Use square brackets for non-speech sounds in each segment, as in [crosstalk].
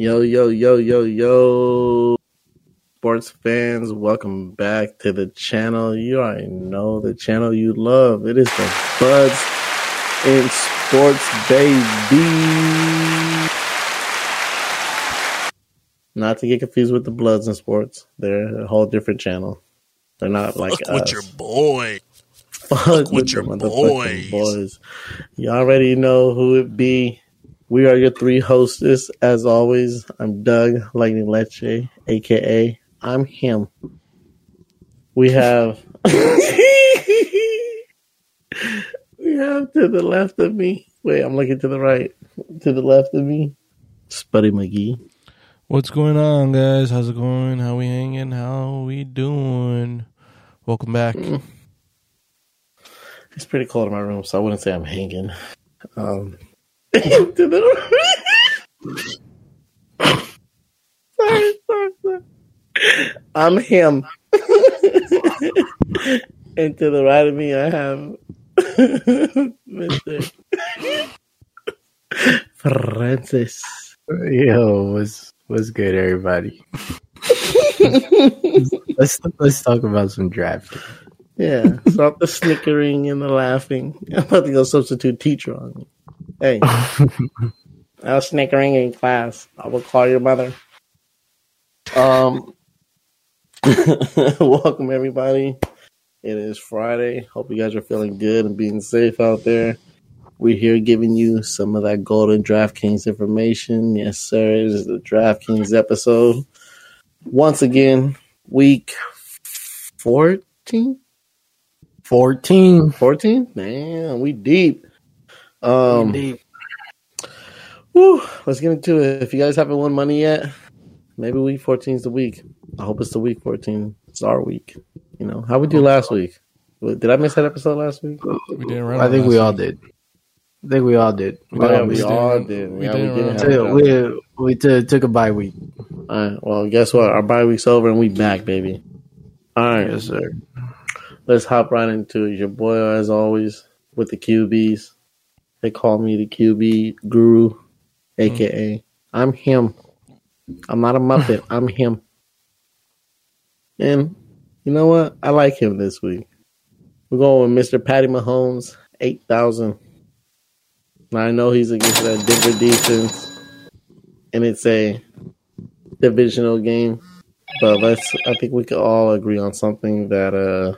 Yo, yo, yo, yo, yo. Sports fans, welcome back to the channel. You already know the channel you love. It is the Buds in Sports, baby. Not to get confused with the Bloods in Sports. They're a whole different channel. They're not like Fuck us. with your boy. Fuck with your the boys. boys. You already know who it be. We are your three hostess. As always, I'm Doug Lightning Leche, aka I'm him. We have [laughs] we have to the left of me. Wait, I'm looking to the right. To the left of me, Spuddy McGee. What's going on, guys? How's it going? How we hanging? How we doing? Welcome back. It's pretty cold in my room, so I wouldn't say I'm hanging. Um, to the sorry, sorry, sorry. I'm him. [laughs] and to the right of me, I have [laughs] Mr. Francis. Yo, what's what's good, everybody? [laughs] let's let's talk about some draft. Yeah, stop the snickering and the laughing. I'm about to go substitute teacher on you. Hey, [laughs] I was snickering in class. I will call your mother. Um, [laughs] welcome everybody. It is Friday. Hope you guys are feeling good and being safe out there. We're here giving you some of that golden DraftKings information. Yes, sir. This is the DraftKings episode. Once again, week 14? Fourteen. 14? Man, we deep. Um, whew, let's get into it. If you guys haven't won money yet, maybe week 14 is the week. I hope it's the week 14. It's our week. You know, how we do last week? Did I miss that episode last week? We didn't run. I think last we all week. did. I think we all did. We Oh, yeah, didn't- we we all didn't- we Yeah, we didn't did run have. So that. we we t- took a bye week. All right. Well, guess what? Our bye week's over and we back, baby. All right. Yes, sir. Let's hop right into it. Your boy, as always, with the QBs. They call me the QB guru, aka I'm him. I'm not a Muppet. [laughs] I'm him. And you know what? I like him this week. We're going with Mr. Patty Mahomes, 8,000. Now, I know he's against that Denver defense, and it's a divisional game. But let's, I think we could all agree on something that, uh,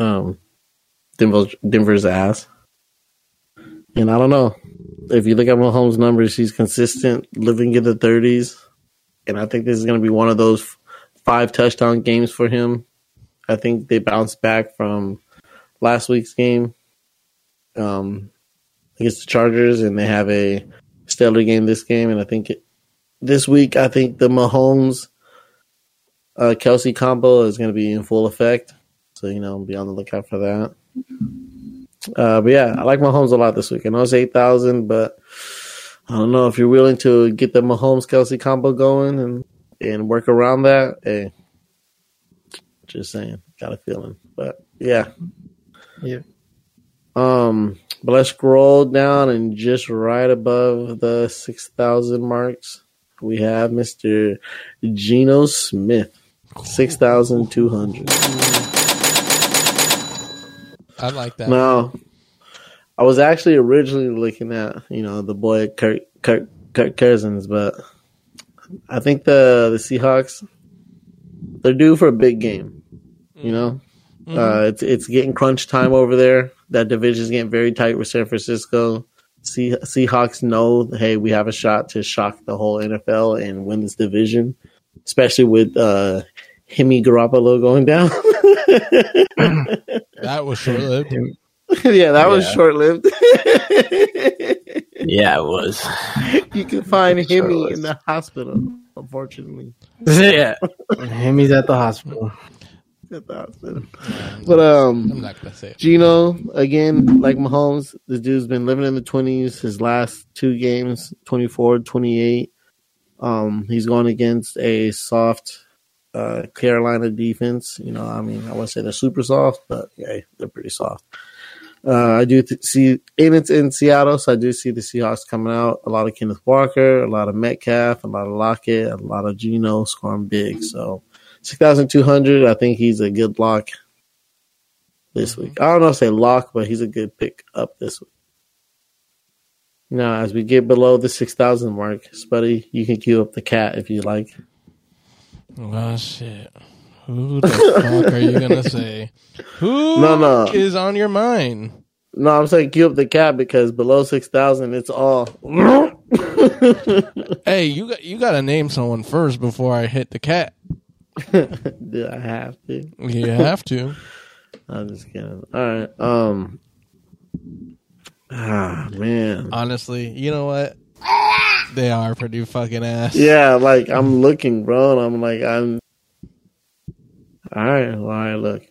um, Denver's, Denver's ass. And I don't know. If you look at Mahomes' numbers, he's consistent, living in the 30s. And I think this is going to be one of those five touchdown games for him. I think they bounced back from last week's game um, against the Chargers, and they have a stellar game this game. And I think it, this week, I think the Mahomes uh, Kelce combo is going to be in full effect. So, you know, be on the lookout for that. Uh, but yeah, I like Mahomes a lot this week. I know it's 8,000, but I don't know if you're willing to get the Mahomes Kelce combo going and, and work around that. Hey, just saying, got a feeling. But yeah. Yeah. Um, but let's scroll down and just right above the 6,000 marks, we have Mr. Geno Smith, 6,200. I like that. Now, I was actually originally looking at you know the boy Kirk Kirk Kirk Cousins, but I think the the Seahawks they're due for a big game. You know, uh, it's it's getting crunch time over there. That division's getting very tight with San Francisco. Se- Seahawks know, hey, we have a shot to shock the whole NFL and win this division, especially with uh, Hemi Garoppolo going down. [laughs] That was short lived. [laughs] yeah, that was short lived. [laughs] Yeah, it was. you can find Sure Hemi in the hospital, unfortunately. yeah. Him, he's at the hospital. At the hospital. But um I'm not gonna say it. Geno, again, like Mahomes, this dude's been living in the 20s. His last two games, 24, 28. Um, he's going against a soft uh, Carolina defense. You know, I mean, I wouldn't say they're super soft, but yeah, they're pretty soft. Uh, I do th- see, and it's in Seattle, so I do see the Seahawks coming out. A lot of Kenneth Walker, a lot of Metcalf, a lot of Lockett, a lot of Geno scoring big. So six thousand two hundred. I think he's a good lock this week. I don't know if say lock, but he's a good pick up this week. Now, as we get below the six thousand mark, Spuddy, you can queue up the cat if you like. Oh shit. Who the fuck are you gonna [laughs] say? Who No, no. is on your mind? No, I'm saying queue up the cat because below six thousand, it's all. [laughs] Hey, you got you got to name someone first before I hit the cat. [laughs] Do I have to? You have to. I'm just kidding. All right. Um. Ah man. Honestly, you know what? They are pretty fucking ass. Yeah, like I'm looking, bro, and I'm like I'm. All right. Well, all right. Look,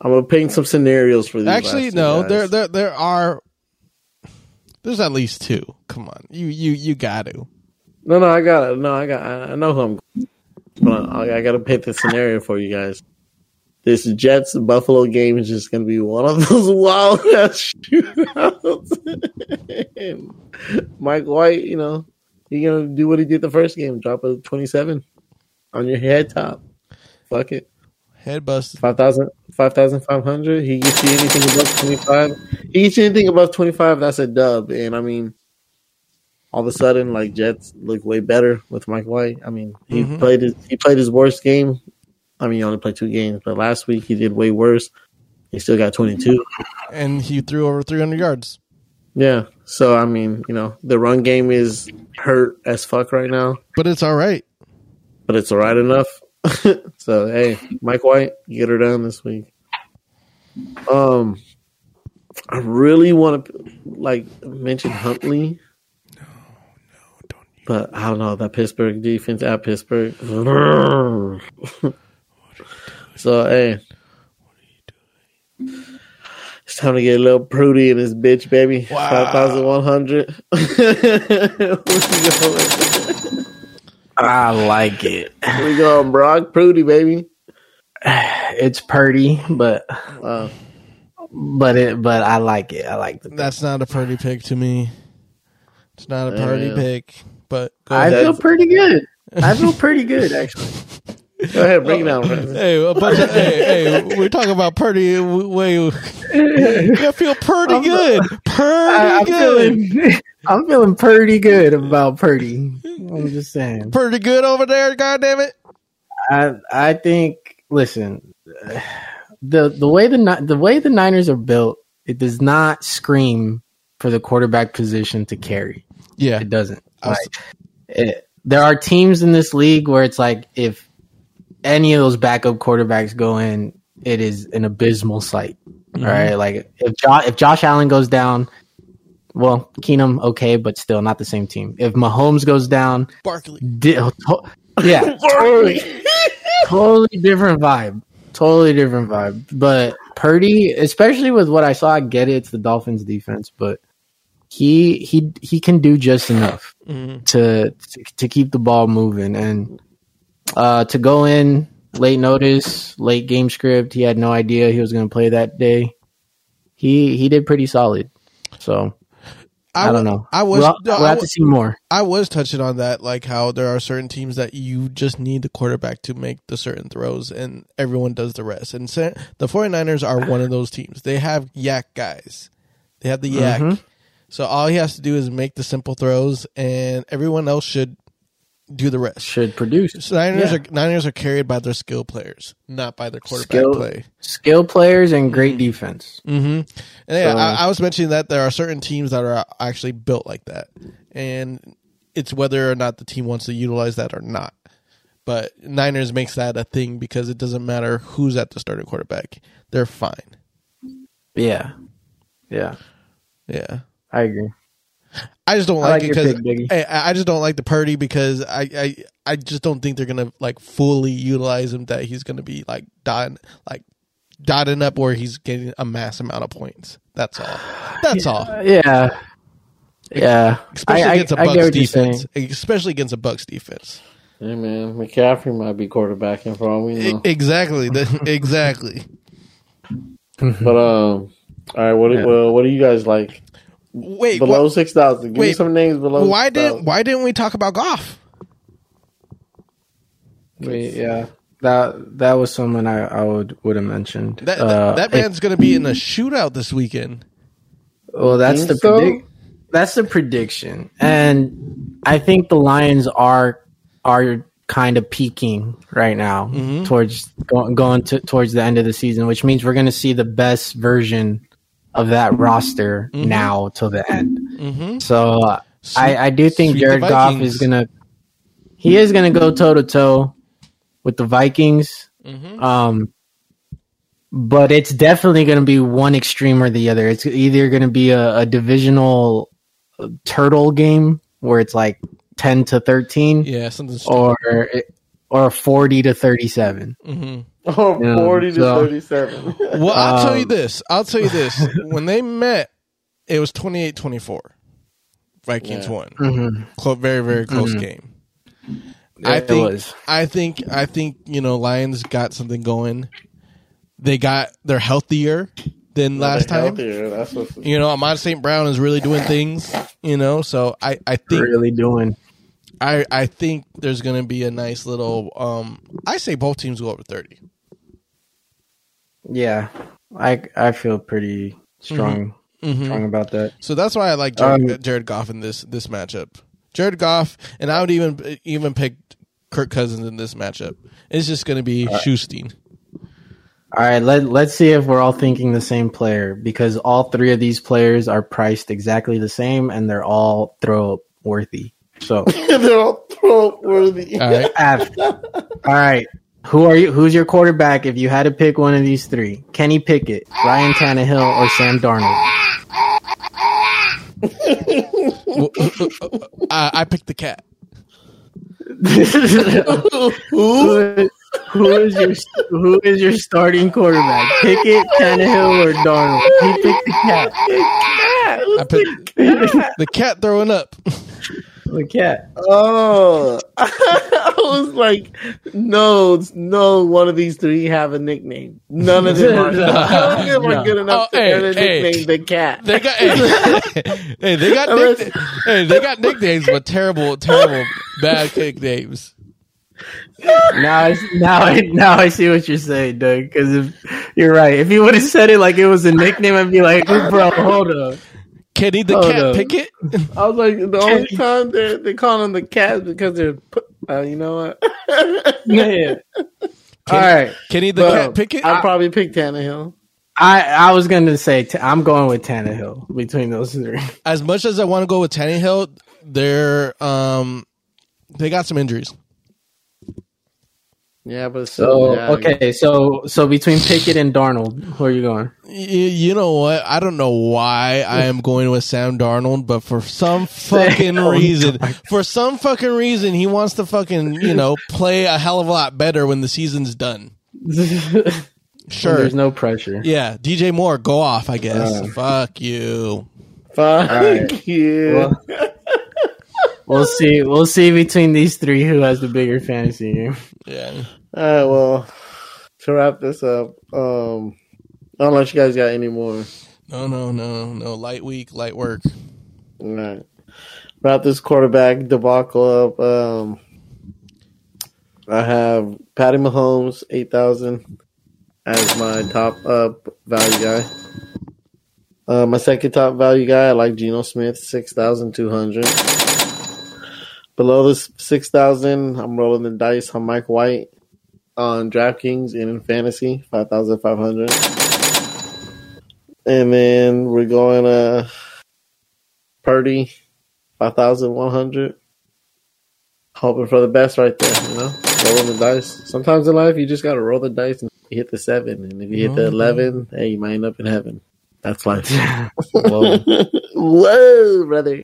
I'm gonna paint some scenarios for these. Actually, no. guys. There, there, there are. There's at least two. Come on, you, you, you got to. No, no, I got it. No, I got. I I know who I'm. But I, I got to paint the scenario for you guys. This Jets Buffalo game is just going to be one of [laughs] those wild ass shootouts. [laughs] Mike White, you know, he gonna do what he did the first game, drop a twenty-seven on your head top. Fuck it, Head bust. 5,000 5,500. He gets you anything above twenty-five. He gets you anything above twenty-five. That's a dub. And I mean, all of a sudden, like Jets look way better with Mike White. I mean, he Mhm. played his he played his worst game. I mean, he only played two games, but last week he did way worse. He still got twenty-two. And he threw over 300 yards. Yeah. So I mean, you know, the run game is hurt as fuck right now, But it's all right. but it's all right enough. [laughs] so hey, Mike White, get her down this week. Um, I really want to like mention Huntley. No, no, don't. But I don't know that Pittsburgh defense at Pittsburgh. [laughs] so hey, it's time to get a little prudy in this bitch, baby. Wow. Five thousand one hundred. [laughs] I like it. we going Brock Prudy, baby. [sighs] It's Purdy, but Uh, but it but I like it. I like the. That's not a party pick to me. It's not a party Yeah. pick. But I feel pretty good. I feel [laughs] pretty good actually. Go ahead, bring it down, oh. Francis. Hey, a bunch of, hey, hey, we're talking about Purdy. Way, I feel pretty I'm- good. I, Pretty I'm good. feeling I'm feeling pretty good about Purdy. I'm just saying. Pretty good over there. God damn it. I I think listen, the the way the the way the Niners are built, it does not scream for the quarterback position to carry. Yeah. It doesn't. Like, it, there are teams in this league where it's like if any of those backup quarterbacks go in, it is an abysmal sight. Mm-hmm. All right, like if Josh if Josh Allen goes down, well, Keenum okay, but still not the same team. If Mahomes goes down, Barkley. di- to- yeah, [laughs] totally, totally different vibe. Totally different vibe. But Purdy, especially with what I saw, I get it. It's the Dolphins defense, but he he he can do just enough Mhm. to to, to keep the ball moving and uh, to go in late notice, late game script. He had no idea he was going to play that day. He he did pretty solid. So I, don't know. I was. we'll, we'll I have to see more. I was touching on that, like how there are certain teams that you just need the quarterback to make the certain throws, and everyone does the rest. And the 49ers are one of those teams. They have YAC guys. They have the YAC. Mhm. So all he has to do is make the simple throws, and everyone else should do the rest. Should produce So Niners Yeah. are Niners are carried by their skill players, not by their quarterback Skill- play. skill players and great defense. Mm-hmm. And yeah, I, I was mentioning that there are certain teams that are actually built like that, and it's whether or not the team wants to utilize that or not. But Niners makes that a thing because it doesn't matter who's at the starting quarterback; they're fine. Yeah, yeah, Yeah, I agree. I just don't I like, like it because. I, I just don't like the Purdy because I, I I just don't think they're gonna like fully utilize him. That he's gonna be like dotting like dotting up where he's getting a mass amount of points. That's all. That's all. Uh, yeah, yeah. especially I- I- against a I get Bucks what you're defense. Especially against a Bucks defense. Hey man, McCaffrey might be quarterbacking for all we know. exactly. [laughs] Exactly. But um, All right, what Yeah. well, what do you guys like? Wait, below wha- six thousand. Give me wait, some names below. why 6,000. didn't why didn't we talk about Goff? Wait, yeah, that that was someone I, I would would have mentioned. That Uh, that man's gonna be in a shootout this weekend. Well, that's the think so? predict. That's the prediction, and I think the Lions are are kind of peaking right now Mhm. towards go, going to towards the end of the season, which means we're going to see the best version of that roster Mhm. now till the end. Mm-hmm. So uh, I, I do think Jared Goff is gonna he is gonna go toe to toe with the Vikings. Mm-hmm. Um, but it's definitely going to be one extreme or the other. It's either going to be a, a divisional turtle game where it's like ten to thirteen, Yeah, something. or or forty to thirty-seven. hmm [laughs] Oh, Yeah, 40 to so- 37. [laughs] Well, I'll tell you Um, this. I'll tell you this. [laughs] when they met, it was 28-24. Vikings Yeah. won. Mm-hmm. Clo- very very close Mhm. game. I It think was. I think I think you know Lions got something going. They got they're healthier than last time. That's You know, Amon St. Brown is really doing things. You know, so I I think really doing. I I think there's gonna be a nice little. um I say both teams go over thirty. Yeah, I I feel pretty strong Mhm. strong about that. So that's why I like Jared, Um, Jared Goff in this this matchup. Jared Goff, and I would even even pick Kirk Cousins in this matchup. It's just going to be Schusting. All right, let let's see if we're all thinking the same player because all three of these players are priced exactly the same and they're all throw worthy. So, [laughs] They're all throat worthy. All right, Av, all right, who are you? Who's your quarterback if you had to pick one of these three? Kenny Pickett, Ryan Tannehill, or Sam Darnold? Well, I, uh, I picked the cat. [laughs] who, who is your who is your starting quarterback? Pickett, Tannehill, or Darnold? He picked the cat. I picked the cat throwing up. [laughs] The cat. Oh, [laughs] I was like, no, no, one of these three have a nickname. None of them are. [laughs] None of them are good enough Oh, to hey, earn a hey. nickname. The cat. They got hey, [laughs] hey, they got Unless- nickna- hey, they got nicknames, but terrible, terrible, bad nicknames. Now I now I now I see what you're saying, Doug. Because if you're right, if you would have said it like it was a nickname, I'd be like, bro, hold up. Kenny the Oh, cat no. Pickett. I was like, the only time they they call them the cat because they're. Uh, you know what? Yeah. [laughs] All right, Kenny the Bro, cat Pickett. I'd probably pick Tannehill. I I was gonna say i I'm going with Tannehill between those three. as much as I want to go with Tannehill, they're um they got some injuries. Yeah, but So yeah, okay, so so between Pickett and Darnold, who are you going? Y- you know what? I don't know why I am going with Sam Darnold, but for some [laughs] fucking reason, for some fucking reason, he wants to fucking you know play a hell of a lot better when the season's done. [laughs] Sure. There's no pressure. yeah, DJ Moore, go off. I guess. Uh. Fuck you. Fuck Alright. you. Well, we'll see. We'll see between these three who has the bigger fantasy game. Yeah. All right, well, to wrap this up, um, unless you guys got any more. No, no, no, no. Light week, light work. All right. Wrap this quarterback debacle up. Um, I have Patty Mahomes, 8,000 as my top up value guy. Uh, my second top value guy, I like Geno Smith, 6,200. Below this 6,000, I'm rolling the dice on Mike White on DraftKings and in fantasy, 5,500. And then we're going to Purdy, 5,100. Hoping for the best right there, you know? Rolling the dice. Sometimes in life, you just got to roll the dice and hit the seven. And if you hit the Mhm. 11, hey, you might end up in heaven. That's life. [laughs] Whoa, [laughs] Whoa, brother.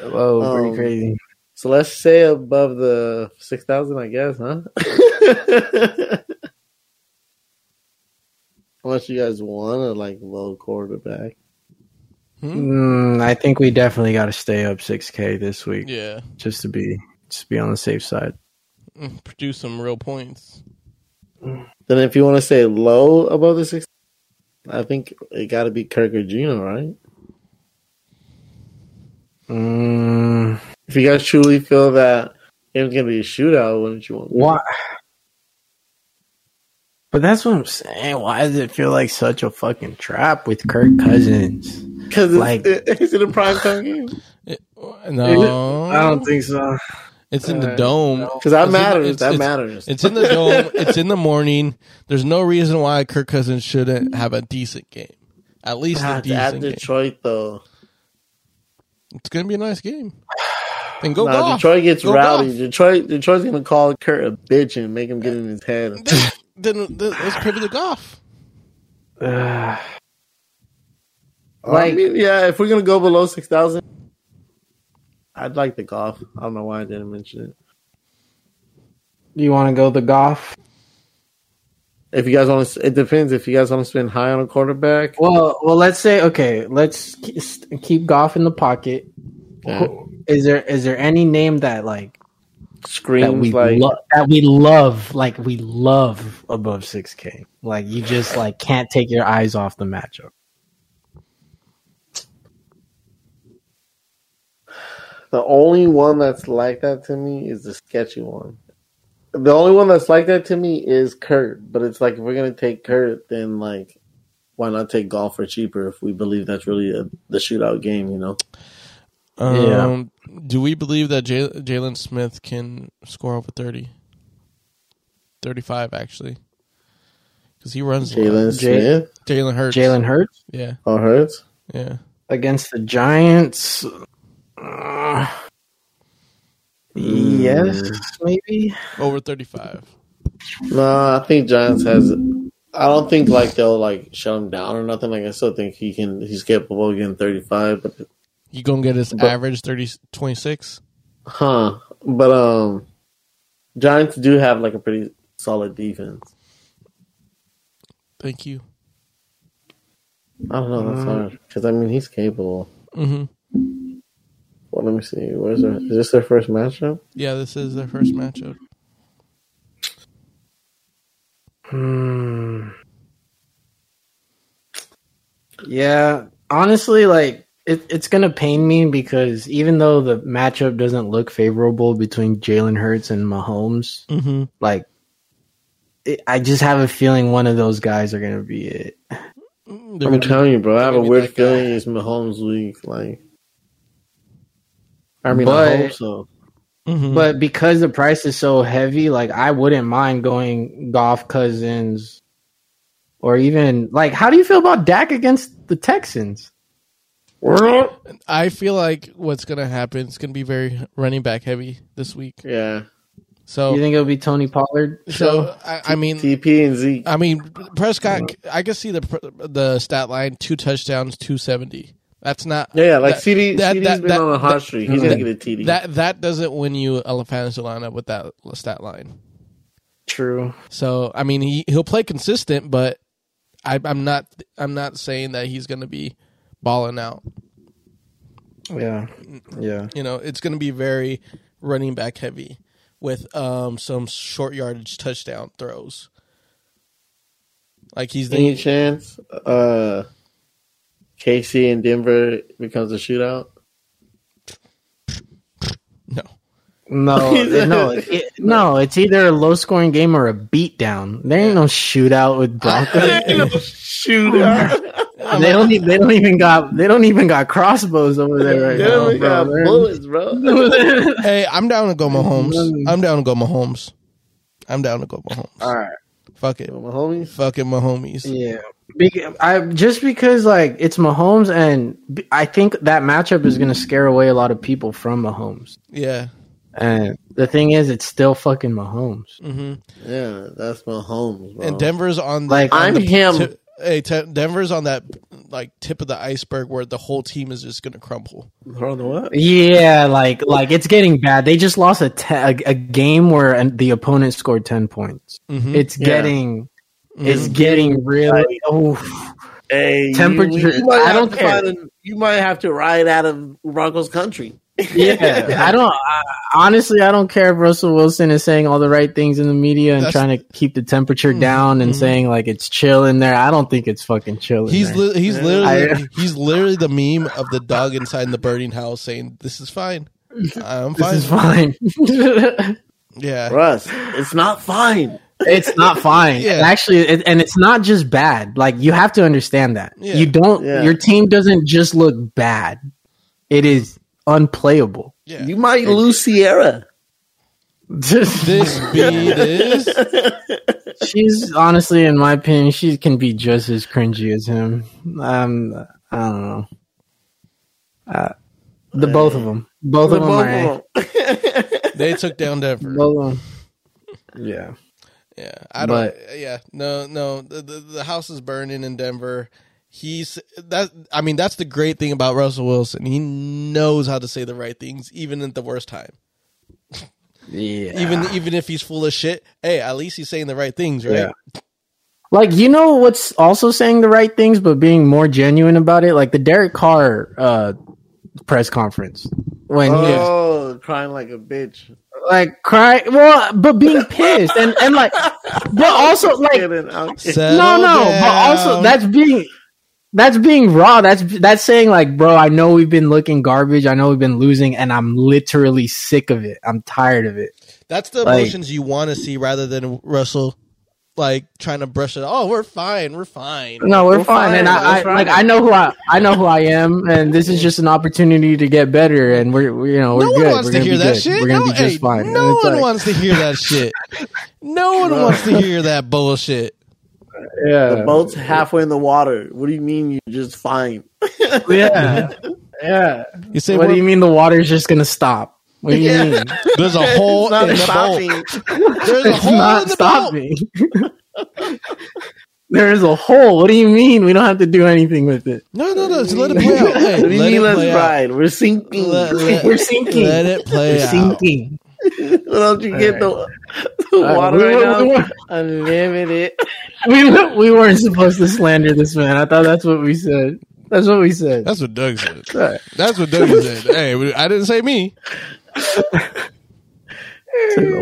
whoa, pretty Um, crazy. So let's say above the 6,000, I guess, huh? [laughs] Unless you guys want a like low quarterback. Hmm? Mm, I think we definitely got to stay up 6K this week Yeah. just to be just be on the safe side. Mm, Produce some real points. Then if you want to say low above the six, I think it got to be Kirk or Geno, right? Mm, If you guys truly feel that it was gonna be a shootout, wouldn't you want? why? But that's what I'm saying. Why does it feel like such a fucking trap with Kirk Cousins? Because Like- like, [laughs] is it a prime time game? It- no, I don't think so. It's in the Uh, dome. Because that It's in matters. it's- that it's- matters. It's in the dome. [laughs] It's in the morning. There's no reason why Kirk Cousins shouldn't have a decent game. At least a Ah, it's at decent game. Detroit though. It's gonna be a nice game. [sighs] [laughs] Then go Nah, Goff. Detroit gets Go rowdy. Goff. Detroit, Detroit's gonna call Kirk a bitch and make him get in his head. Then, then let's pivot to Goff. [sighs] Ugh. I Like- mean, yeah, if we're gonna go below six thousand, I'd like the Goff. I don't know why I didn't mention it. Do you want to go the Goff? If you guys want to, it depends. If you guys want to spend high on a quarterback, Well, well, let's say okay. Let's keep Goff in the pocket. Yeah. Is there is there any name that like that screams we like lo- that we love like we love above six k? Like you just like can't take your eyes off the matchup. the only one that's like that to me is the sketchy one. The only one that's like that to me is Kirk. But it's like if we're gonna take Kirk, then like why not take Goff for cheaper if we believe that's really a, the shootout game? You know. Um, Do we believe that Jay- Jalen Smith can score over 30? 35, actually. Because he runs a. Jalen Smith Jalen Hurts. Jalen Hurts Yeah, or Hurts. yeah. against the Giants. Uh, yes, maybe. Over 35. No, I think Giants has. I don't think like they'll like shut him down or nothing. Like I still think he can. He's capable of getting thirty five. But You gonna get his But- average 30, 26? huh? But um, Giants do have like a pretty solid defense. Thank you. I don't know. That's Mm. hard because I mean he's capable. Mm hmm Well, let me see. Where's their, is this their first matchup? Yeah, this is their first matchup. Hmm. Yeah, honestly, like it, it's gonna pain me because even though the matchup doesn't look favorable between Jalen Hurts and Mahomes, Mm-hmm. like it, I just have a feeling one of those guys are gonna be it. I'm telling you, bro. I have a weird that guy. feeling it's Mahomes' week. Like, I mean, I hope so. hmm But because the price is so heavy, like I wouldn't mind going Goff Cousins or even like how do you feel about Dak against the Texans? I feel like what's gonna happen is gonna be very running back heavy this week. Yeah, So, You think it'll be Tony Pollard? so I, I mean, TP and Zeke. I mean, Prescott. I can see the the stat line: two touchdowns, two seventy. That's not. Yeah, yeah, like that- CD, that- CD's that- been that- on a hot that- streak. He's that- gonna get a TD. That that doesn't win you a fantasy lineup with that stat line. True. So I mean, he he'll play consistent, but I, I'm not I'm not saying that he's going to be balling out. Yeah. Yeah. You know, it's going to be very running back heavy with um some short yardage touchdown throws. Like he's the Any chance uh, KC and Denver becomes a shootout? no. No, [laughs] no, it, no. It's either a low scoring game or a beatdown. There ain't no shootout with [laughs] Broncos. shootout. They don't. e- They don't even got. They don't even got crossbows over there right now, Denver got bro. bullets, bro. [laughs] Hey, I'm down to go Mahomes. I'm down to go Mahomes. I'm down to go Mahomes. All right. Fuck it. My homies. Fucking Mahomes. Yeah. Be- I just because like it's Mahomes and b- I think that matchup is gonna scare away a lot of people from Mahomes. Yeah. And the thing is, it's still fucking Mahomes. hmm Yeah, that's my homes, bro. And Denver's on the, Like, on I'm the him. ti- hey, te- Denver's on that like tip of the iceberg where the whole team is just gonna crumble. Hold on, what? Yeah, like like it's getting bad. They just lost a te- a, a game where an- the opponent scored ten points. Mhm. It's Yeah. getting it's getting really. Oh, Hey, Temperature- You, you might I have don't to care. find a- you might have to ride out of Broncos country. Yeah, I don't. I, honestly, I don't care if Russell Wilson is saying all the right things in the media and That's- trying to keep the temperature Mhm, down and mhm. saying like it's chill in there. I don't think it's fucking chill. He's li- he's literally I- [laughs] he's literally the meme of the dog inside the burning house saying, "This is fine, I'm this fine." is fine. [laughs] Yeah, Russ, it's not fine. it's not fine. Yeah. And Actually, it, and it's not just bad. Like you have to understand that Yeah. you don't. Yeah. Your team doesn't just look bad. It is unplayable. yeah. You might lose Ciara. this beat is [laughs] She's honestly, in my opinion, she can be just as cringy as him. Um, I don't know. Uh, the both of them, both The of them both are. of them. [laughs] they took down Denver. Both of them. Yeah, Yeah, I don't. yeah, no, no. The, the the house is burning in Denver. He's that. I mean, that's the great thing about Russell Wilson. He knows how to say the right things, even at the worst time. yeah. Even even if he's full of shit, hey, at least he's saying the right things, right? Yeah. like you know what's also saying the right things, but being more genuine about it. Like the Derek Carr uh, press conference when he was oh, crying like a bitch. like crying, well, but being pissed and and like, but also [laughs] like Kidding, I'm kidding. Settle no, no, but also that's being that's being raw. That's that's saying like, bro, I know we've been looking garbage. I know we've been losing, and I'm literally sick of it. I'm tired of it. That's the Like- emotions you want to see, rather than Russell like trying to brush it. Oh, we're fine, we're fine. No, we're, We're fine, fine, and I, I like I know who I I know who I am, and this is just an opportunity to get better, and we're, we you know we're no one good. wants we're to gonna hear be that good. shit. We're gonna no, be just hey, fine. No one like- wants to hear that shit. [laughs] No one wants to hear that bullshit. Yeah, The boat's halfway in the water. What do you mean you're just fine? [laughs] yeah, yeah. You say What do you mean the water's just gonna stop? What do you Yeah. mean? there's a [laughs] hole in the stopping. boat. There's a hole not in the boat. stopping. there is [laughs] a hole. What do you mean? We don't have to do anything with it. No, no, no. Just let it play out. Hey, what do you let mean it let's play out. ride? We're sinking. Let- let- We're sinking. Let it play We're out. sinking. Why don't you get the, the water we right now? Unlimited. We we weren't supposed to slander this man. I thought that's what we said. That's what we said. That's what Doug said. Right. That's what Doug said. Hey, I didn't say me. [laughs] the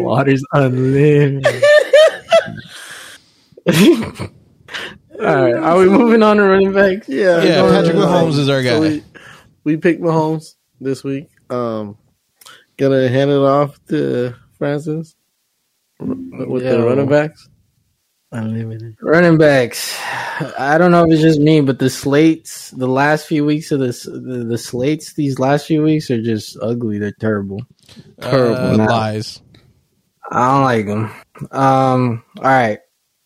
water's unlimited. [laughs] All right, are we moving on to running backs? Yeah, Yeah, Patrick to- Mahomes is our guy. So we, we picked Mahomes this week. Um, gonna hand it off to Francis with the Yo. running backs. Unlimited. Running backs. I don't know if it's just me, but the slates, the last few weeks of this, the, the slates, these last few weeks are just ugly. They're terrible. Terrible Uh, lies. I don't like them. Um, all right.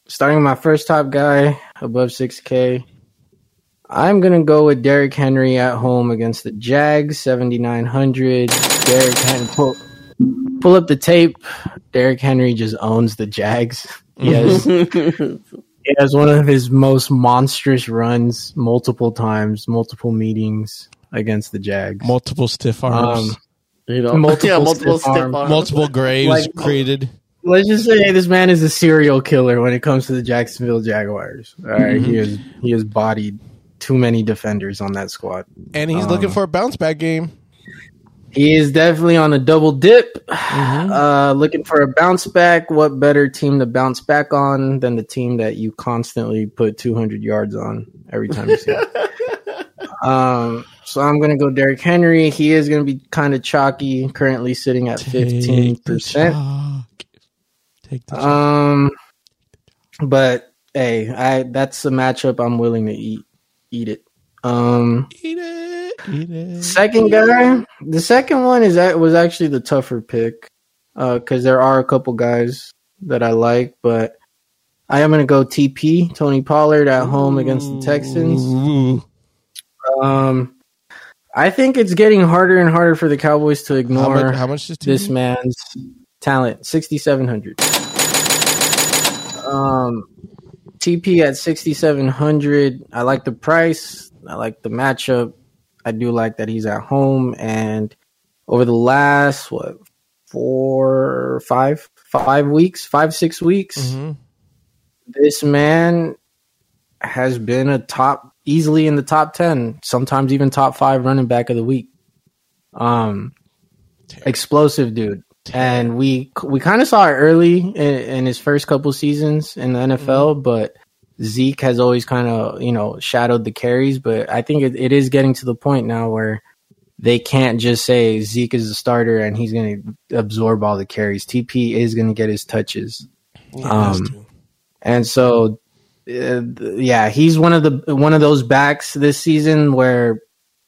Starting with my first top guy above 6K. I'm going to go with Derrick Henry at home against the Jags, 7,900. Derrick Henry, pull, pull up the tape. Derrick Henry just owns the Jags. [laughs] Yes. [laughs] He has one of his most monstrous runs multiple times, multiple meetings against the Jags. Multiple stiff arms. Um, you know, [laughs] Multiple yeah, multiple stiff stiff arm. arms. multiple graves like- created. Let's just say this man is a serial killer when it comes to the Jacksonville Jaguars. All right, he is he has bodied too many defenders on that squad. And he's Um, looking for a bounce back game. He is definitely on a double dip, uh, looking for a bounce back. What better team to bounce back on than the team that you constantly put 200 yards on every time you see it? [laughs] um, so I'm going to go Derrick Henry. He is going to be kind of chalky, currently sitting at 15%. Chalk. Take the chalk. Um, but hey, I that's a matchup I'm willing to eat. Eat it. Um, eat it. Second guy, the second one is that was actually the tougher pick, uh, because there are a couple guys that I like, but I am gonna go TP Tony Pollard at home against the Texans. Um, I think it's getting harder and harder for the Cowboys to How ignore much, how much is this man's talent. 6700 um tp at 6700 i like the price. I like the matchup i do like that he's at home and over the last what four five five weeks five six weeks Mhm. this man has been a top easily in the top 10 sometimes even top 5 running back of the week um explosive dude. And we we kind of saw it early in, in his first couple seasons in the NFL, but Zeke has always kind of you know shadowed the carries. But I think it, it is getting to the point now where they can't just say Zeke is the starter and he's going to absorb all the carries. TP is going to get his touches. Um, and so, uh, yeah, he's one of the one of those backs this season where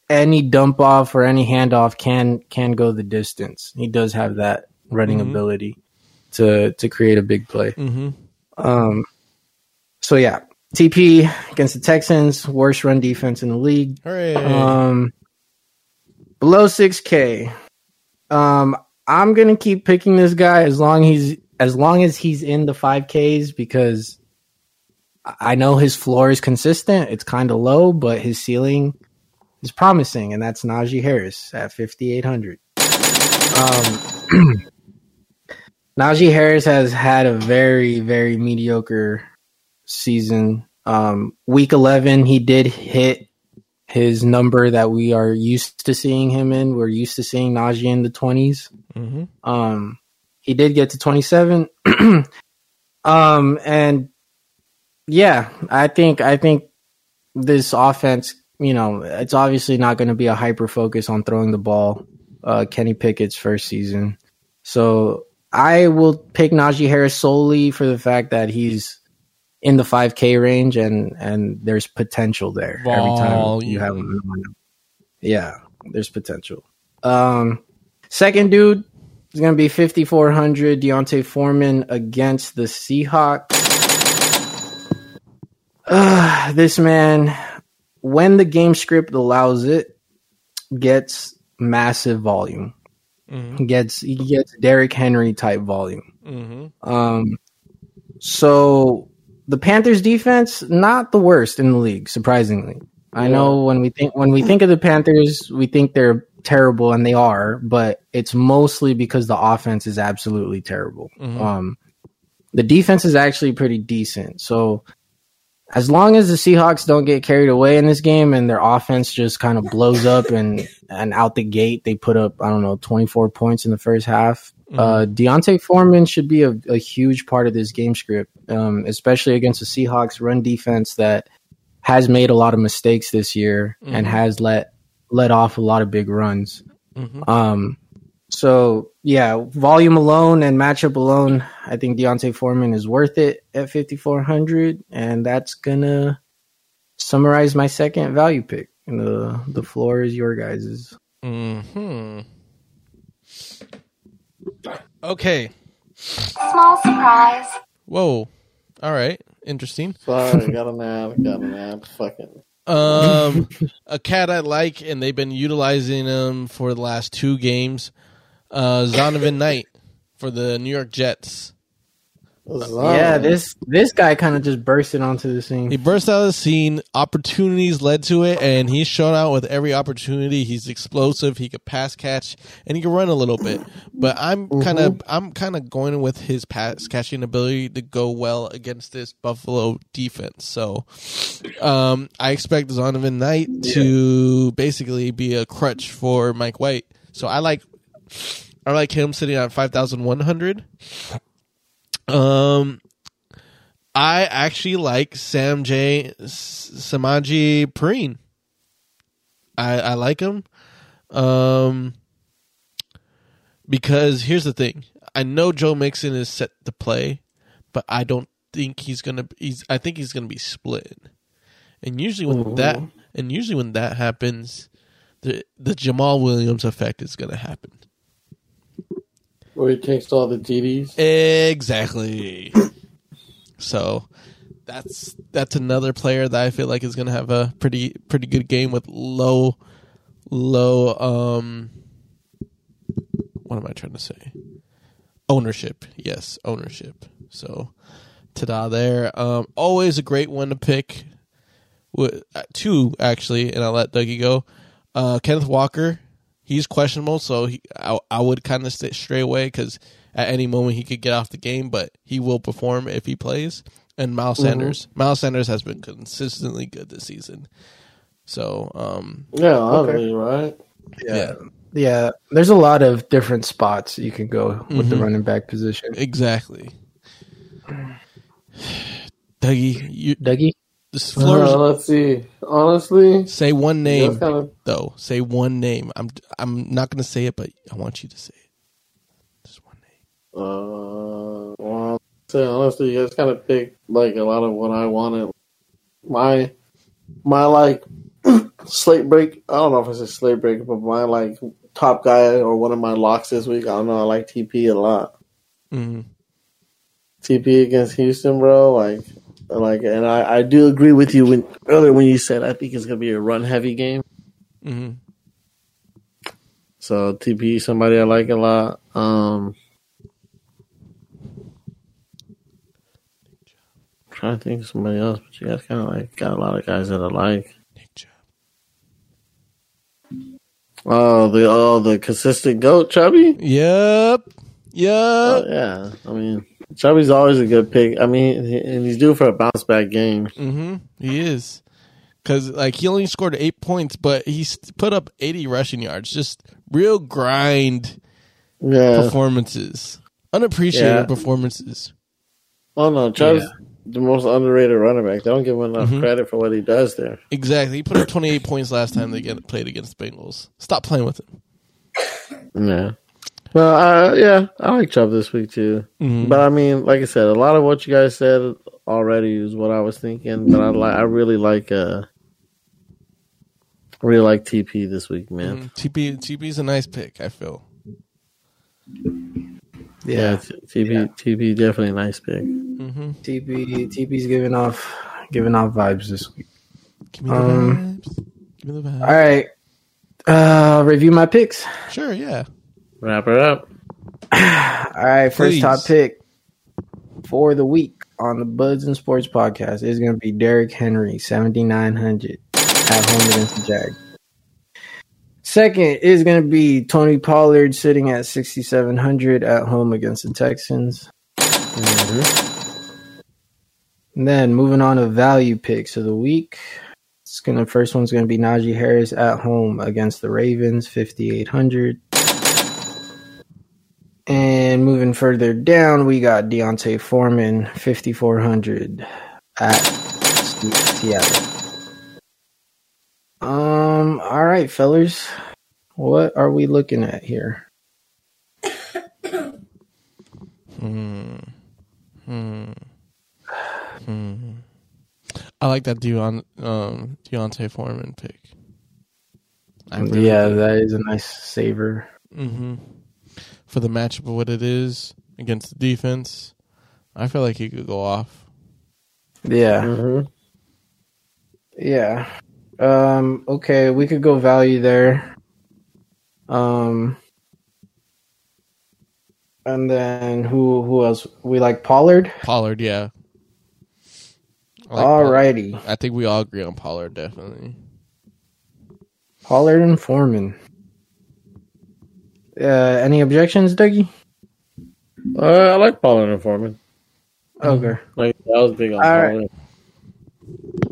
any dump off or any handoff can can go the distance. He does have that running Mhm. ability to to create a big play. hmm Um, so yeah, TP against the Texans, worst run defense in the league. Hooray! Um, below six K. Um, I'm gonna keep picking this guy as long he's as long as he's in the five Ks because I know his floor is consistent. It's kind of low, but his ceiling is promising, and that's Najee Harris at 5,800. Um, [clears throat] Najee Harris has had a very, very mediocre season. Um, week 11, he did hit his number that we are used to seeing him in. We're used to seeing Najee in the 20s. hmm Um, he did get to 27. [clears throat] um, and yeah, I think, I think this offense, you know, it's obviously not going to be a hyper focus on throwing the ball. Uh, Kenny Pickett's first season. So I will pick Najee Harris solely for the fact that he's in the 5K range and, and there's potential there every time you have him. in the lineup. Yeah, there's potential. Um, second dude is going to be 5,400 D'Onta Foreman against the Seahawks. Uh, this man, when the game script allows it, gets massive volume. hmm gets he gets Derrick Henry type volume. hmm Um, so the Panthers defense not the worst in the league, surprisingly. I know when we think when we think of the Panthers, we think they're terrible, and they are, but it's mostly because the offense is absolutely terrible. Mhm. Um, the defense is actually pretty decent. So as long as the Seahawks don't get carried away in this game and their offense just kind of blows up and and out the gate they put up I don't know 24 points in the first half. Uh, D'Onta Foreman should be a, a huge part of this game script, um, especially against the Seahawks run defense that has made a lot of mistakes this year and Mhm. has let let off a lot of big runs. hmm Um, so yeah, volume alone and matchup alone, I think D'Onta Foreman is worth it at 5,400, and that's gonna summarize my second value pick. And the the floor is your guys's. hmm Okay. Small surprise. Whoa. All right. Interesting. Sorry, got an ad, got an ad. Fucking. Um, a cat I like, and they've been utilizing him for the last two games. Uh, Zonovan Knight for the New York Jets. Yeah, this this guy kind of just bursted onto the scene. He burst out of the scene. Opportunities led to it, and he's shown out with every opportunity. He's explosive. He could pass catch, and he can run a little bit. But I'm kind of I'm kind of going with his pass catching ability to go well against this Buffalo defense. So, um, I expect Zonovan Knight to basically be a crutch for Mike White. So I like I like him sitting at five thousand one hundred. Um, I actually like Sam J. Samaje Perine. I I like him, um, because here's the thing. I know Joe Mixon is set to play, but I don't think he's gonna. He's I think he's gonna be split, and usually when that and usually when that happens, the the Jamaal Williams effect is gonna happen. Where he takes all the TDs. Exactly. so that's that's another player that I feel like is going to have a pretty pretty good game with low low um what am I trying to say? Ownership. Yes, ownership. So ta-da there. Um always a great one to pick. Uh, two actually, and I'll let Dougie go. Uh Kenneth Walker, he's questionable, so he, I, I would kind of stay stray away because at any moment he could get off the game, but he will perform if he plays. And Miles Sanders, Miles Sanders has been consistently good this season. So, um, Yeah, obviously, right? yeah, Yeah, there's a lot of different spots you can go with the Mhm. running back position. Exactly. [sighs] Dougie, you Dougie, this floor. Uh, let's see. Honestly, say one name kind of though. Say one name. I'm I'm not gonna say it, but I want you to say it. Just one name. Uh, well, say honestly, you guys kind of picked like a lot of what I wanted. My, my like [clears throat] slate break. I don't know if it's a slate break, but my like top guy or one of my locks this week. I don't know. I like TP a lot. hmm TP against Houston, bro. Like, like, and I, I do agree with you when earlier when you said I think it's gonna be a run heavy game. Mm-hmm. So TP, somebody I like a lot. Um, trying to think of somebody else, but you guys kind of like got a lot of guys that I like. Oh, the oh the consistent goat, Chubby. Yep. Oh, Yep. yeah, I mean Chubby's always a good pick. I mean, and he's due for a bounce back game. hmm He is. Because like he only scored eight points, but he's put up eighty rushing yards. Just real grind Yeah. performances, unappreciated Yeah. performances. Oh no, Chubb's Yeah. the most underrated running back. They don't give him enough Mhm. credit for what he does there. Exactly. He put up twenty eight points last time they get, played against the Bengals. Stop playing with him. Yeah. Well, uh, yeah, I like Chubb this week too. Mhm. But I mean, like I said, a lot of what you guys said already is what I was thinking. But I like, I really like, uh, I really like TP this week, man. Mhm. TP TP's a nice pick. I feel. Yeah, yeah, t- TP, TP, definitely a nice pick. hmm TP, TP's giving off giving off vibes this week. Give me the Um, vibes. Give me the vibes. All right, uh, review my picks. Sure. Yeah. Wrap it up. [sighs] All right, first Please. top pick for the week on the Buds and Sports podcast is going to be Derrick Henry, 7,900 at home against the Jag. Second is going to be Tony Pollard sitting at 6,700 at home against the Texans. Mm-hmm. And then moving on to value picks of the week. It's gonna first one's gonna be Najee Harris at home against the Ravens, 5,800. And moving further down, we got D'Onta Foreman, 5,400 at Se- Seattle. Um, all right, fellas. What are we looking at here? Hmm. Hmm. Hmm. I like that Deon, um, D'Onta Foreman pick. I really yeah, do. that is a nice saver. hmm For the matchup of what it is against the defense, I feel like he could go off. Yeah. Mm-hmm. Yeah. Um, okay, we could go value there. Um and then who who else? We like Pollard? Pollard, yeah. I like Pollard. Alrighty. I think we all agree on Pollard, definitely. Pollard and Foreman. Uh any objections, Dougie? Uh, I like Pollard and Foreman. Okay. Like that was big on All right. Pollard.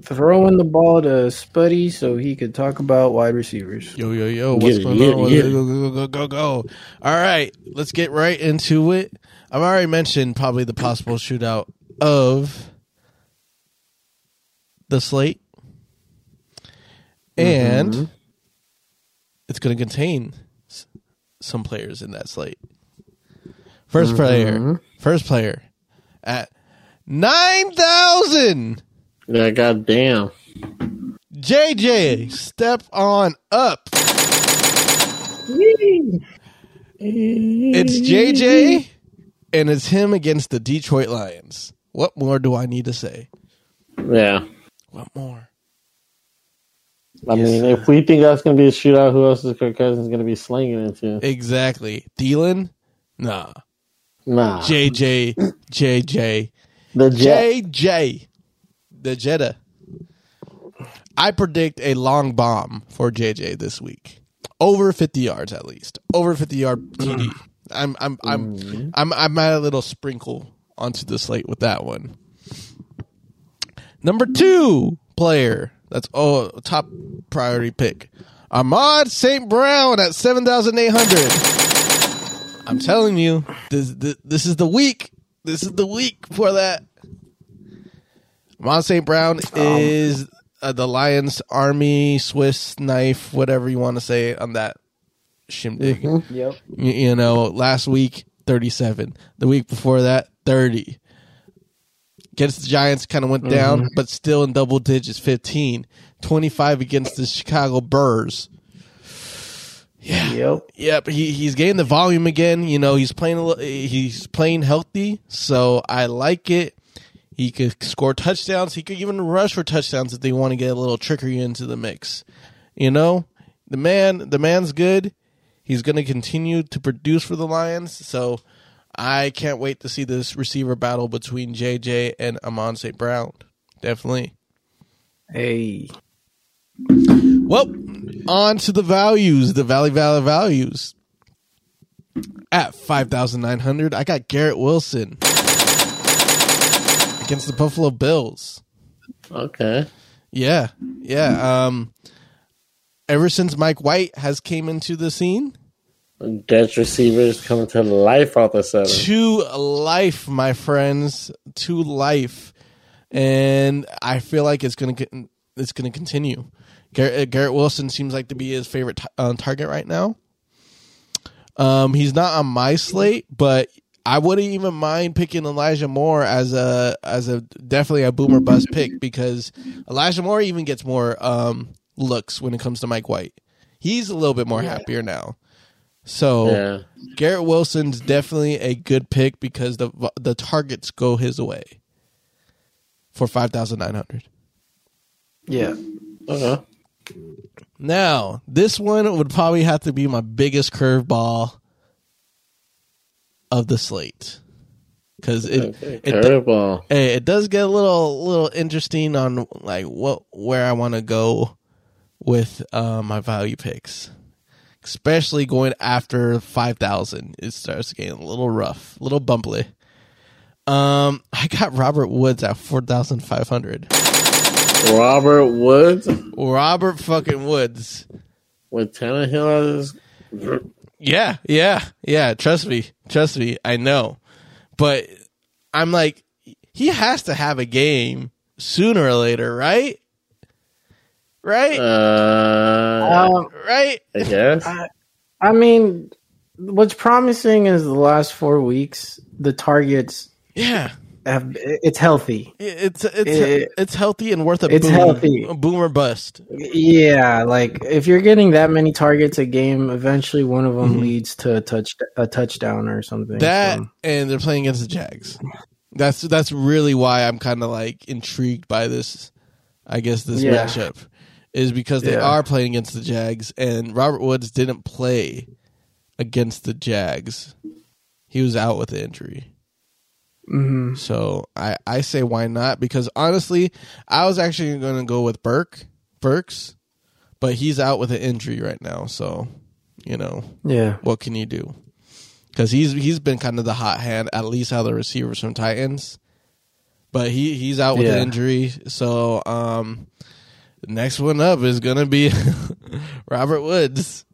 Throwing the ball to Spuddy so he could talk about wide receivers. Yo, yo, yo, what's it, going it, on? get it. Go, go, go, go, go. All right, let's get right into it. I've already mentioned probably the possible shootout of the slate. And Mhm. it's going to contain s- some players in that slate. 1st player, Mhm. first player at 9,000. Yeah, goddamn. JJ, step on up. It's JJ, and it's him against the Detroit Lions. What more do I need to say? Yeah. What more? I Yes, mean, if we think that's going to be a shootout, who else is Kirk Cousins going to be slinging it to? Exactly. Thielen? Nah. Nah. JJ, JJ, the Jet. JJ, the Jetta. I predict a long bomb for JJ this week. Over 50 yards at least. Over 50 yard TD. [clears throat] I'm I'm I'm mm-hmm. I'm I'm at a little sprinkle onto the slate with that one. Number two player. That's oh top priority pick Amon-Ra St. Brown at 7,800. I'm telling you, this, this, this is the week. This is the week for that. Amon-Ra St. Brown is uh, the Lions Army Swiss knife, whatever you want to say on that shindig. Yep. You, you know, last week 37. The week before that 30. Against the Giants kind of went down, mm-hmm. but still in double digits 15. 25 against the Chicago Bears. Yeah. Yep. Yep, he he's getting the volume again. You know, he's playing a he's playing healthy, so I like it. He could score touchdowns. He could even rush for touchdowns if they want to get a little trickery into the mix. You know, the man the man's good. He's going to continue to produce for the Lions, so I can't wait to see this receiver battle between JJ and Amon St. Brown. Definitely. Hey. Well, on to the values, the Valley Valley values. At 5,900, I got Garrett Wilson against the Buffalo Bills. Okay. Yeah. Yeah, um ever since Mike White has came into the scene, Jets receivers coming to life all of a sudden. to life, my friends, to life. And I feel like it's going to it's going to continue. Garrett, Garrett Wilson seems like to be his favorite t- uh, target right now. Um, he's not on my slate, but I wouldn't even mind picking Elijah Moore as a as a definitely a boomer bust pick because Elijah Moore even gets more um, looks when it comes to Mike White. He's a little bit more happier now. So Yeah. Garrett Wilson's definitely a good pick because the the targets go his way for five thousand nine hundred. Yeah. Okay. Now, this one would probably have to be my biggest curveball of the slate because it Okay. it, Curveball. hey, it does get a little little interesting on like what where I want to go with uh, my value picks, especially going after five thousand. It starts getting a little rough, a little bumpy. Um, [laughs] I got Robert Woods at four thousand five hundred. Robert Woods Robert fucking Woods. with Tannehill as Yeah, yeah, yeah. Trust me, trust me. I know, but I'm like, he has to have a game sooner or later, right? Right, uh, Um, right. I guess. I mean, what's promising is the last four weeks, the targets Yeah, have it's healthy. it's it's It- it's healthy and worth a it's boom, healthy. a boom or bust. Yeah, like if you're getting that many targets a game, eventually one of them leads to a touch a touchdown or something. That so. and they're playing against the Jags. That's that's really why I'm kind of like intrigued by this. I guess this Yeah. matchup is because they Yeah. are playing against the Jags, and Robert Woods didn't play against the Jags. He was out with the injury. Mhm. So I, I say why not? Because honestly, I was actually going to go with Burke, Burks, but he's out with an injury right now. So, you know, yeah, what can you do? Because he's he's been kind of the hot hand, at least out of the receivers from Titans. But he he's out with Yeah. an injury. So um, the next one up is gonna be [laughs] Robert Woods.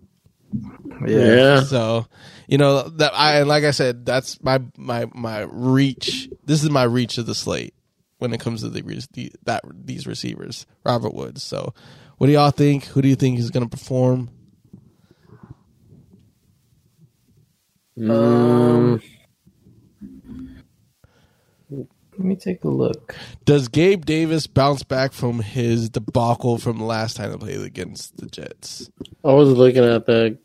yeah, Yeah. So, you know that I and like I said, that's my my my reach. This is my reach of the slate when it comes to the, the that these receivers, Robert Woods. So, what do y'all think? Who do you think is going to perform? Um, Let me take a look. Does Gabe Davis bounce back from his debacle from last time they played against the Jets, I was looking at that.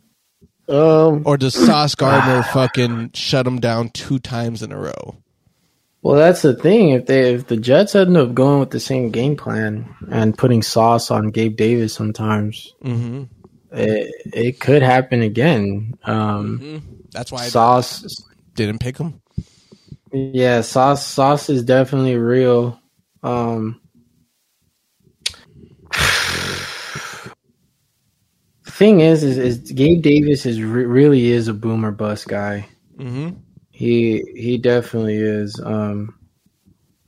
Um, or does Sauce Gardner fucking shut him down two times in a row? Well, that's the thing. If they if the Jets end up going with the same game plan and putting sauce on Gabe Davis, sometimes Mm-hmm. it, it could happen again. Um, That's why I sauce, didn't pick him. Yeah, sauce sauce is definitely real. Um, [sighs] thing is, is, is Gabe Davis is re- really is a boomer bust guy. Mm-hmm. He he definitely is. Um,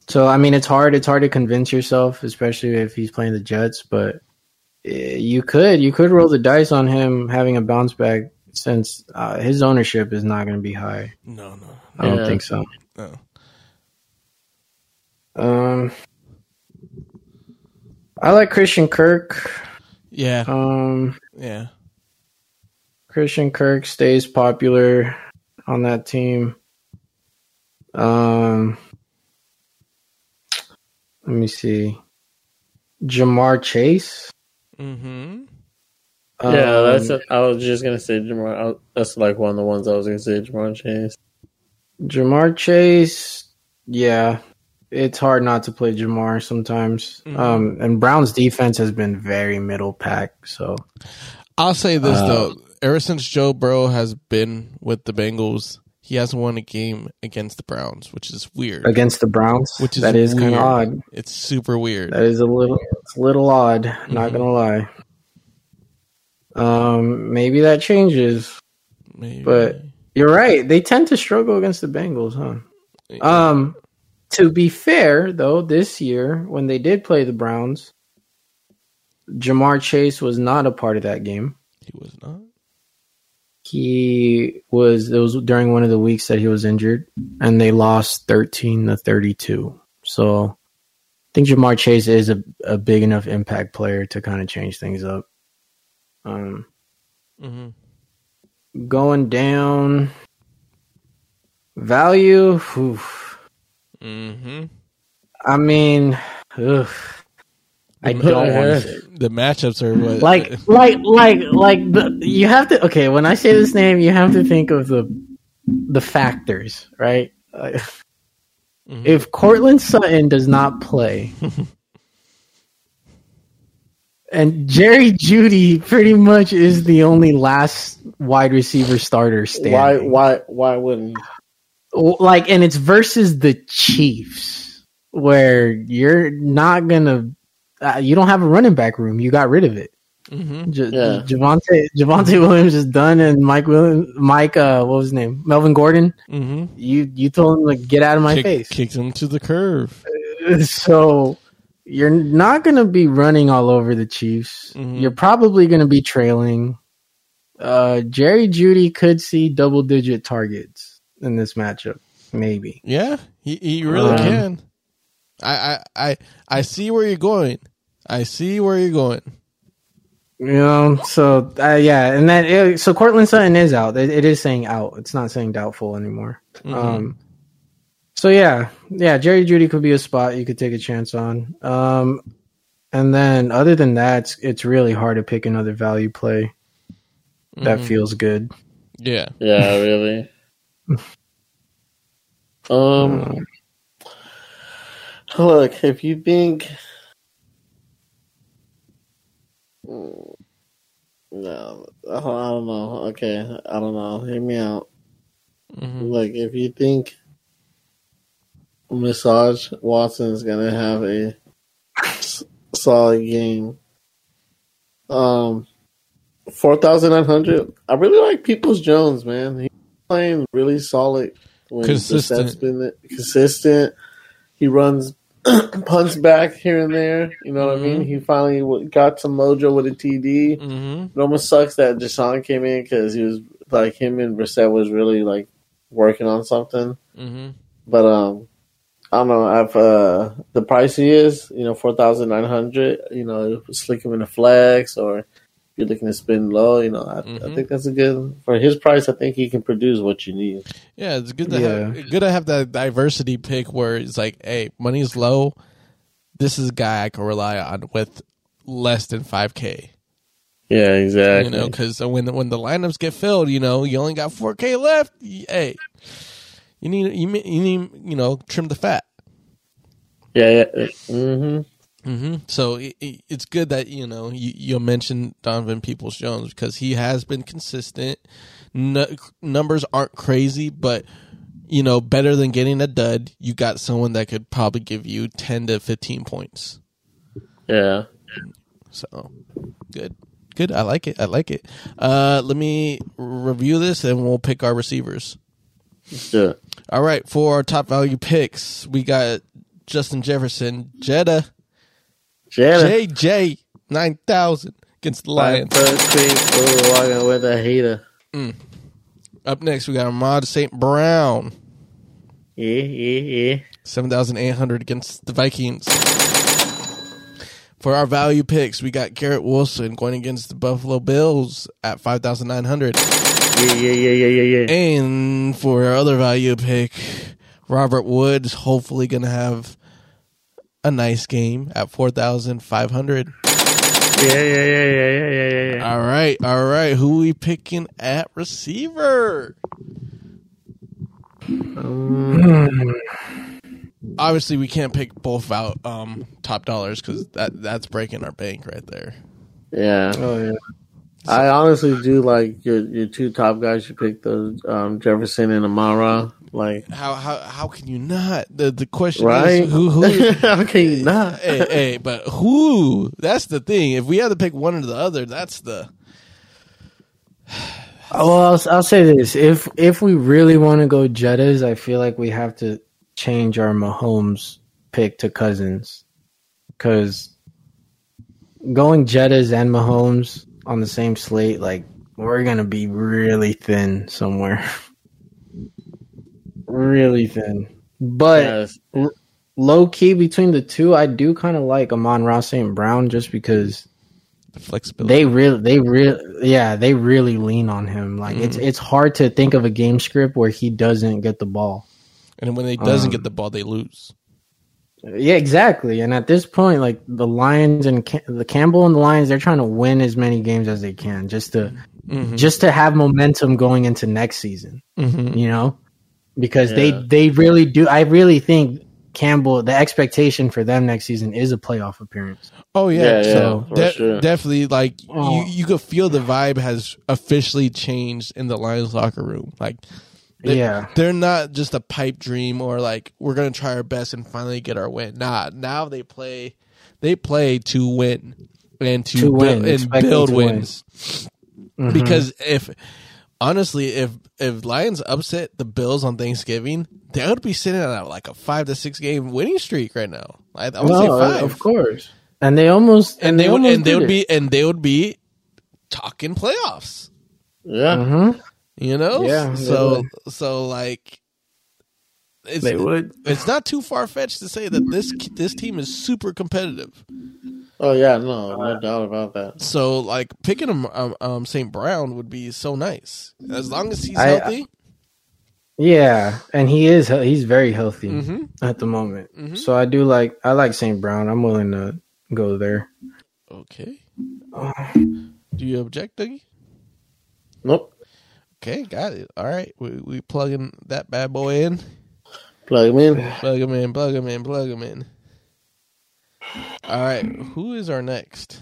so I mean, it's hard. It's hard to convince yourself, especially if he's playing the Jets. But eh, you could you could roll the dice on him having a bounce back since uh, his ownership is not going to be high. No, no, I don't Yeah. think so. No. Um, I like Christian Kirk. Yeah, Um, yeah. Christian Kirk stays popular on that team. Um, let me see. Ja'Marr Chase. Mm-hmm. yeah, that's. Um, A, I was just gonna say Ja'Marr. I, that's like one of the ones I was gonna say Ja'Marr Chase. Ja'Marr Chase. Yeah, it's hard not to play Ja'Marr sometimes. Mhm. Um, and Brown's defense has been very middle pack. So I'll say this Uh, though: ever since Joe Burrow has been with the Bengals, he hasn't won a game against the Browns, which is weird. against the Browns, Which is that is kind of odd. It's super weird. That is a little, it's a little odd. Not Mhm. gonna lie. Um, maybe that changes. Maybe. but- You're right. They tend to struggle against the Bengals, huh? Um, to be fair, though, this year when they did play the Browns, Ja'Marr Chase was not a part of that game. he was not. He was. It was during one of the weeks that he was injured, and they lost thirteen to thirty-two. So, I think Ja'Marr Chase is a, a big enough impact player to kind of change things up. Um, hmm going down value. oof. hmm I mean, ugh, I The don't want to say. The matchups are what, Like, like, like, like the you have to. Okay, when I say this name, you have to think of the the factors, right? Mhm. If Courtland Sutton does not play, [laughs] and Jerry Jeudy pretty much is the only last wide receiver starter standing. Why? Why? Why wouldn't? like and it's versus the Chiefs where you're not gonna uh, you don't have a running back room you got rid of it Mhm. J- Yeah. Javonte Javonte Williams is done and Mike Williams Mike uh what was his name Melvin Gordon Mm-hmm. you you told him to get out of my Kick- face Kicked him to the curve. [laughs] so you're not gonna be running all over the Chiefs Mhm. you're probably gonna be trailing uh Jerry Jeudy could see double digit targets in this matchup maybe Yeah, he he really Um, can. I, I I I see where you're going. I see where you're going. You know, so uh, yeah, and then it, so Courtland Sutton is out. It, it is saying out. It's not saying doubtful anymore. Mhm. Um, so yeah, yeah, Jerry Jeudy could be a spot you could take a chance on. Um, and then other than that, it's, it's really hard to pick another value play that Mhm. feels good. yeah. Yeah, really. Um, look, if you think, Mm, no, I don't know. Okay, I don't know. Hear me out. Mhm. Like, if you think Massage Watson's gonna have a s- solid game, um, four thousand nine hundred. I really like Peoples Jones, man. He's playing really solid. When Consistent. been consistent. He runs [clears throat] punts back here and there. You know what I mean? Mhm. He finally w- got some mojo with a TD. Mhm. It almost sucks that Deshaun came in because he was like him and Brissett was really like working on something. Mhm. But um, I don't know if uh the price he is, you know, four thousand nine hundred. You know, slick him in a flex, or if you're looking to spin low, you know, I, I Mhm. think that's a good for his price. I think he can produce what you need. Yeah, it's good to Yeah. have good to have that diversity pick where it's like, hey, money's low. This is a guy I can rely on with less than five k. Yeah, exactly. You know, because when the, when the lineups get filled, you know, you only got four k left. Hey, you need you need- you need you know trim the fat. yeah, yeah. Mm-hmm. hmm So it, it- it's good that you know you, you mentioned Donovan Peoples Jones because he has been consistent. No, numbers aren't crazy, but you know better than getting a dud. You got someone that could probably give you ten to fifteen points. Yeah. So good, good. I like it. I like it. Uh, let me review this and we'll pick our receivers. Let's do it. All right, for our top value picks, we got Justin Jefferson, Jetta, Jada. JJ, nine thousand against the Lions. Walking with a hater. Mm. Up next, we got Amon-Ra St. Brown, Yeah, yeah, yeah. seven thousand eight hundred against the Vikings. For our value picks, we got Garrett Wilson going against the Buffalo Bills at five thousand nine hundred. Yeah, yeah, yeah, yeah, yeah, yeah. And for our other value pick, Robert Woods hopefully going to have a nice game at 4,500. Yeah, yeah, yeah, yeah, yeah, yeah, yeah, yeah. All right, all right. Who we picking at receiver? Um, Obviously, we can't pick both out um, top dollars because that that's breaking our bank right there. Yeah. Oh yeah. I honestly do like your your two top guys you picked those um, Jefferson and Amon-Ra. Like How how how can you not? The the question right? is who who [laughs] How can you not? [laughs] hey, hey, but who? That's the thing. If we had to pick one or the other, that's the Oh, [sighs] Well, I'll, I'll say this: if if we really want to go Jettas, I feel like we have to change our Mahomes pick to Cousins, because going Jettas and Mahomes on the same slate, like we're gonna be really thin somewhere, [laughs] really thin. But Yes. low key between the two, I do kind of like Amon-Ra St. Brown just because the flexibility. they really they really yeah they really lean on him like it's mm-hmm. it's hard to think of a game script where he doesn't get the ball and when they doesn't Um, get the ball, they lose. yeah exactly and at this point like the lions and Cam- the campbell and the lions they're trying to win as many games as they can just to Mhm. just to have momentum going into next season Mhm. you know because Yeah. they they really do i really think campbell the expectation for them next season is a playoff appearance Oh yeah, Yeah, yeah, so for de- sure. definitely like Oh. you you could feel the vibe has officially changed in the Lions locker room. Like they, Yeah. they're not just a pipe dream or like we're gonna try our best and finally get our win. Nah, now they play they play to win and to, To build, win, and build to win. wins. Mhm. Because if honestly, if if Lions upset the Bills on Thanksgiving, they would be sitting at like a five to six game winning streak right now. I, I would say five of course and they almost and they would and they would it. be and they would be talking playoffs. Yeah. Mhm. You know, Yeah, So so like, it's They would. it's not too far fetched to say that this this team is super competitive. Oh yeah, no, no doubt about that. So like picking him um, um St. Brown would be so nice as long as he's I- healthy. Yeah, and he is he's very healthy hmm at the moment. Mhm. So I do like I like St. Brown. I'm willing to go there. Okay. Oh. Do you object, Dougie? Nope. Okay, got it. All right, we we plugging that bad boy in. Plug him in. Plug him in, plug him in, plug him in. All right, who is our next?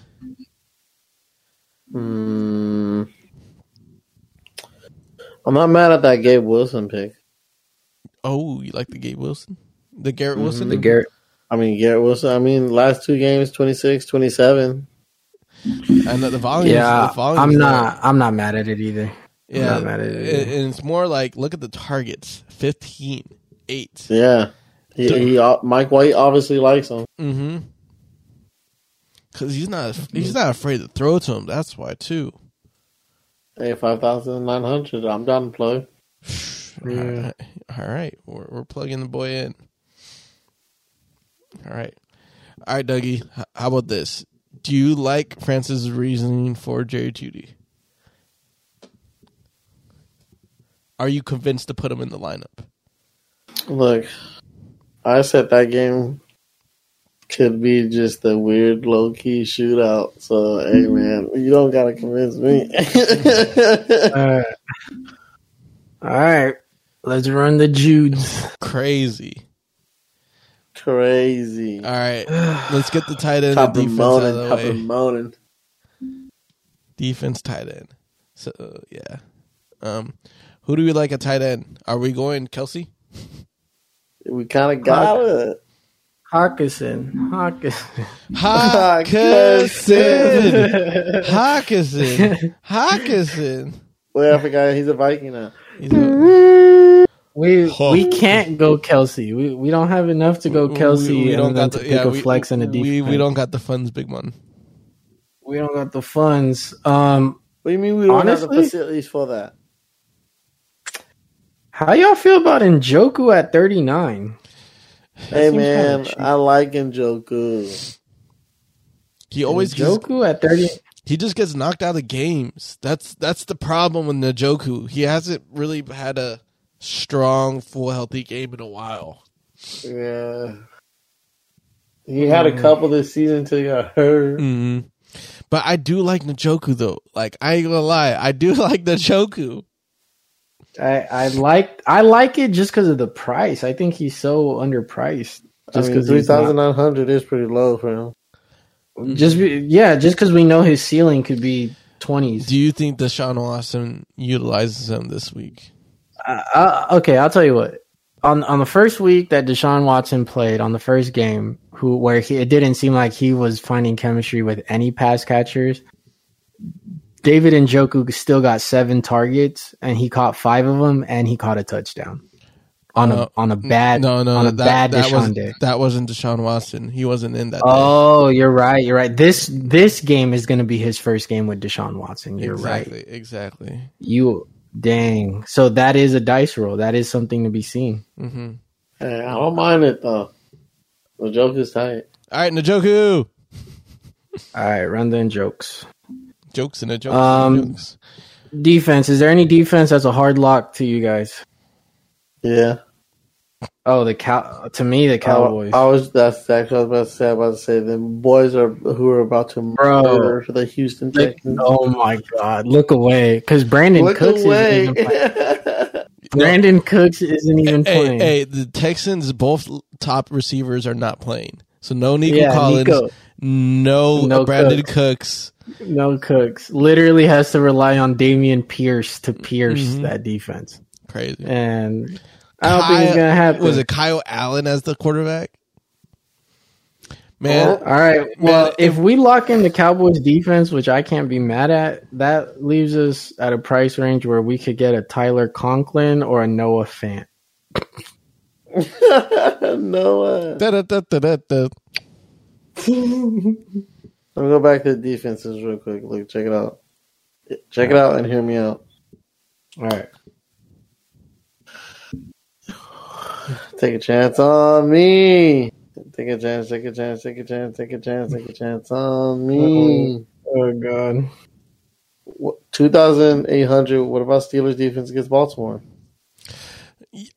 Hmm. I'm not mad at that Gabe Wilson pick. Oh, you like the Gabe Wilson? The Garrett Wilson? The Garrett. I mean, Garrett Wilson. I mean, last two games, 26, 27. and the, the volume. Yeah, the I'm not I'm not mad at it either. Yeah, not mad at it. and and it's more like look at the targets: 15, 8. Yeah. He, he, uh, Mike White obviously likes him. Mm-hmm. Because he's not he's not afraid to throw to him. That's why too. Hey, 5,900. I'm down to plug. [sighs] All right, all right. We're, we're plugging the boy in. All right, all right, Dougie. How about this? Do you like Francis' reasoning for Jerry Jeudy? Are you convinced to put him in the lineup? Look, I said that game could be just a weird low key shootout. So, hey, man, you don't got to convince me. [laughs] All right. All right. Let's run the Judes. Crazy. Crazy. All right, let's get the tight end and Top of defense out of the way. moaning. Defense, tight end. So yeah, um, who do we like at tight end? Are we going Kelce? We kind of got it. Hockenson. Hockenson. Hockenson. [laughs] Hockenson. Hockenson. Wait, I forgot he's a Viking now. He's a- We Huh. we can't go Kelce. We we don't have enough to go Kelce we, we don't got to the pick yeah. a We, flex and a defense. we we don't got the funds, big one. We don't got the funds. Um, What do you mean we don't have the facilities for that? How y'all feel about Njoku at 39? Hey man, kinda. I like Njoku. He always gets, Njoku at 30. he just gets knocked out of games. That's that's the problem with Njoku. He hasn't really had a strong, full, healthy game in a while. Yeah. He had a couple this season until he got hurt. hmm But I do like Njoku though. Like I ain't gonna lie, I do [laughs] like Njoku. I, I like I like it just because of the price. I think he's so underpriced. I Just mean, because three thousand nine hundred is pretty low for him. just be, yeah, just because we know his ceiling could be twenties. Do you think Deshaun Watson utilizes him this week? Uh, uh, okay, I'll tell you what. On on the first week that Deshaun Watson played on the first game, who where he it didn't seem like he was finding chemistry with any pass catchers. David and Njoku still got seven targets and he caught five of them and he caught a touchdown on Uh, a on a bad no, no, on a that, bad that Deshaun wasn't day. that wasn't Deshaun Watson. He wasn't in that. day. Oh, you're right. You're right. This this game is going to be his first game with Deshaun Watson. You're exactly, right. exactly. You dang. So that is a dice roll. That is something to be seen. Mm-hmm. Hey, I don't mind it though. The joke is tight. All right, Njoku. All right, run the jokes. Jokes and a jokes. Um, and jokes. Defense. Is there any defense that's a hard lock to you guys? Yeah. Oh, the cow. To me, the Cowboys. I, I was that's actually what I was about to say. I was about to say the boys are who are about to Bro. murder the Houston Like, Texans. oh my God! Look away, because Brandin Look Cooks away. isn't even playing. [laughs] Brandin Cooks isn't even Hey, playing. hey, the Texans both top receivers are not playing. So no Nico Yeah, Collins, Nico. No, No Brandin Cooks. Cooks. No Cooks. Literally has to rely on Dameon Pierce to pierce Mhm. that defense, Crazy. and I don't think it's gonna happen. Was it Kyle Allen as the quarterback? Man, All right. Well, Man, if we lock in the Cowboys defense, which I can't be mad at, that leaves us at a price range where we could get a Tyler Conklin or a Noah Fant. [laughs] Noah. da-da-da-da-da-da. [laughs] Let me go back to the defenses real quick. Look, check it out. Check it out and hear me out. All right. Take a chance on me. Take a chance, take a chance, take a chance, take a chance, take a chance on me. Oh God. 2,800. What about Steelers defense against Baltimore? Y-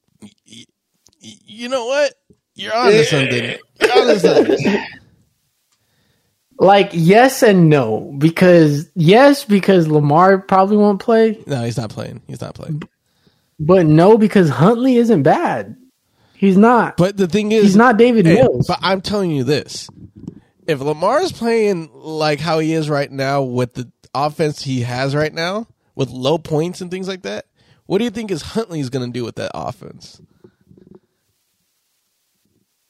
You know what? You're on to something. [laughs] You're on to something. Like yes and no because yes because Lamar probably won't play, No, he's not playing. He's not playing. but no because Huntley isn't bad. He's not. But the thing is, He's not Davis Hey, Mills. But I'm telling you this: if Lamar's playing like how he is right now with the offense he has right now, with low points and things like that, what do you think is Huntley's going to do with that offense? [sighs]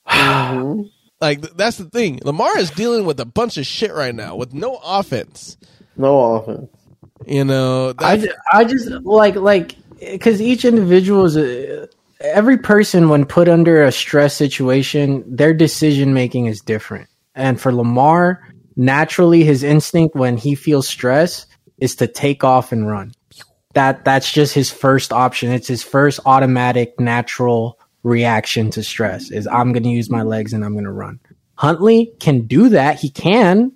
Mm-hmm. Like that's the thing. Lamar is dealing with a bunch of shit right now with no offense. No offense. You know, I, that's, I just like like because each individual is a, every person when put under a stress situation their decision making is different and for lamar naturally his instinct when he feels stress is to take off and run that that's just his first option it's his first automatic natural reaction to stress is i'm going to use my legs and i'm going to run huntley can do that he can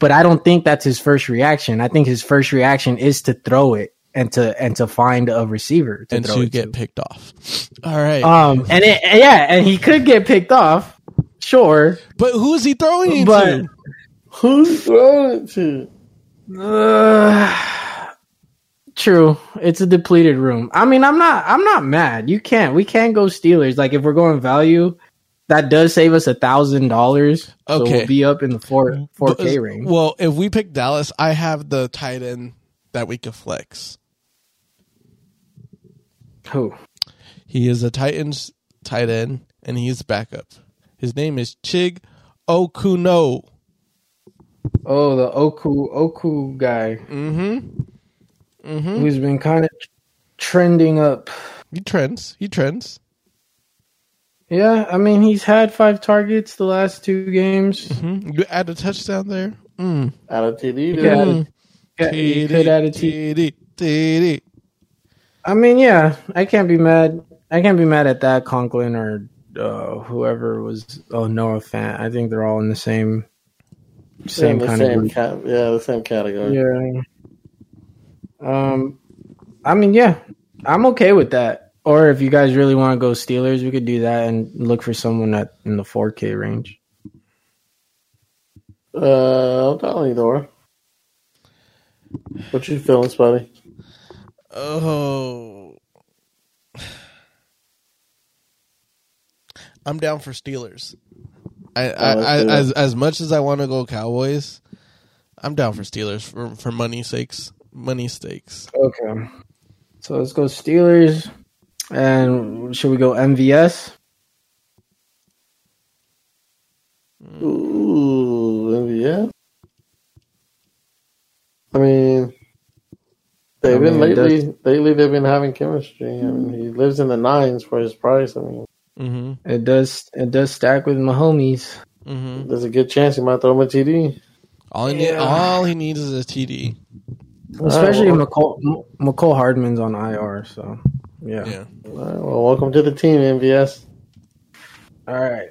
but I don't think that's his first reaction. I think his first reaction is to throw it and to and to find a receiver to and throw to get to. picked off. [laughs] All right, Um, and it, yeah, and he could get picked off, sure. but who is he throwing but- to? Who's throwing it to? Uh, true, it's a depleted room. I mean, I'm not, I'm not mad. You can't, we can't go Steelers. Like if we're going value, that does save us a thousand dollars. So Okay. we'll be up in the four four K But- range. Well, if we pick Dallas, I have the tight end that we could flex. Who? He is a Titans tight end, and he is backup. His name is Chig Okonkwo. Oh, the Oku Oku guy Mm-hmm. Mm-hmm. who's been kind of trending up. He trends. He trends. Yeah, I mean he's had five targets the last two games. hmm You add a touchdown there. Mm. Out of TD, dude. Yeah. Mm. Yeah, you could add a T. TD, TD. I mean, yeah, I can't be mad. I can't be mad at that Conklin or uh, whoever was. Oh, Noah Fant. I think they're all in the same same the kind same of group. ca- yeah, the same category. Yeah. Um, I mean, yeah, I'm okay with that. Or if you guys really want to go Steelers, we could do that and look for someone at in the 4K range. Uh, I'm telling you, Dora. What you feeling, Spuddy? Oh. [sighs] I'm down for Steelers. I, I, let's I as as much as I want to go Cowboys, I'm down for Steelers for for money sakes, money stakes. Okay. So let's go Steelers. And should we go MVS? Ooh, yeah. I mean, they've I been mean, it lately. Lately, they've been having chemistry. I mean, he lives in the nines for his price. I mean, Mm-hmm. It does. It does stack with Mahomes. Mm-hmm. there's a good chance he might throw him a TD. All he need, all he needs is a TD. Uh, Especially well- Mecole, Mecole Hardman's on IR. So yeah. Yeah. All right, well, welcome to the team, MVS. All right.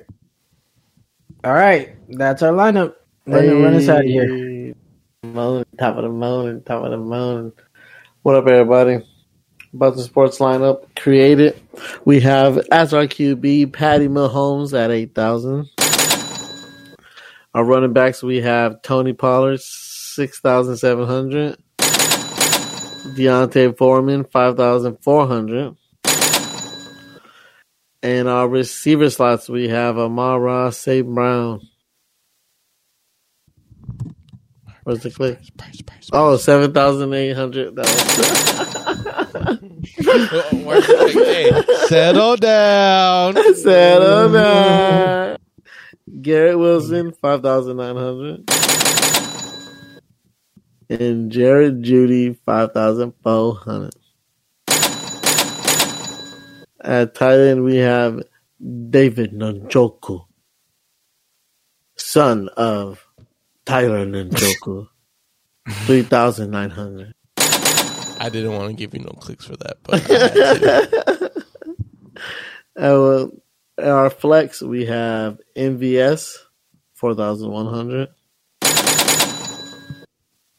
All right. That's our lineup. Run, run us out of here. Hey, Moan, top of the moan, top of the moan. What up, everybody? About the sports lineup created. We have as our QB Patty Mahomes at eight thousand. Our running backs we have Tony Pollard six thousand seven hundred. D'Onta Foreman five thousand four hundred. And our receiver slots we have Amon-Ra St. Brown. Where's the click? Price, price, Oh, 7,800. That [laughs] Where's the click? Hey, settle down. settle down. Garrett Wilson, 5,900. And Jared Jeudy, 5,400. At tight end, we have David Njoku, son of Tyler Njoku, [laughs] 3,900. I didn't want to give you no clicks for that, but [laughs] our flex, we have MVS, 4,100.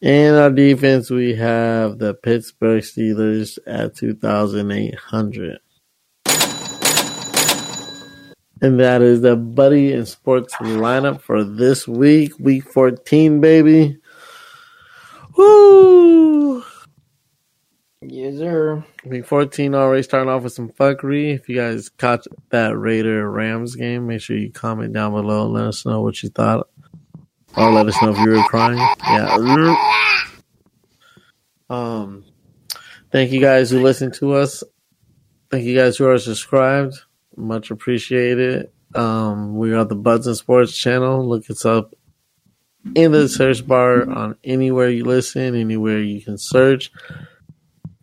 And our defense, we have the Pittsburgh Steelers at 2,800. And that is the Buddy and Sports lineup for this week, week 14, baby. Woo! Yes, sir. Week 14 already starting off with some fuckery. If you guys caught that Raider Rams game, make sure you comment down below and let us know what you thought. Or let us know if you were crying. Yeah. Um, thank you guys who listened to us. Thank you guys who are subscribed. Much appreciated. Um, we are the Buds and Sports channel. Look us up in the search bar on anywhere you listen, anywhere you can search.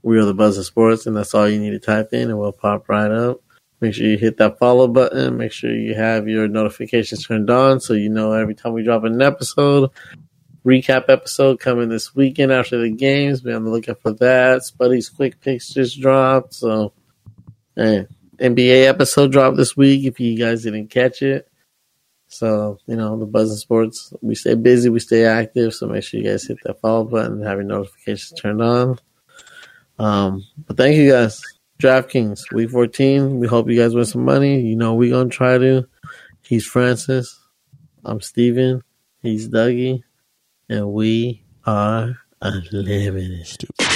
We are the Buzz of Sports, and that's all you need to type in, and we'll pop right up. Make sure you hit that follow button. Make sure you have your notifications turned on so you know every time we drop an episode. Recap episode coming this weekend after the games. Be on the lookout for that. Spuddy's quick picks just dropped, so hey, NBA episode dropped this week. If you guys didn't catch it, so you know the Buzz of Sports. We stay busy, we stay active. So make sure you guys hit that follow button and have your notifications turned on. Um, but thank you guys. DraftKings, week 14. We hope you guys win some money. You know, we going to try to. He's Francis. I'm Steven. He's Dougie. And we are unlimited. Stupid.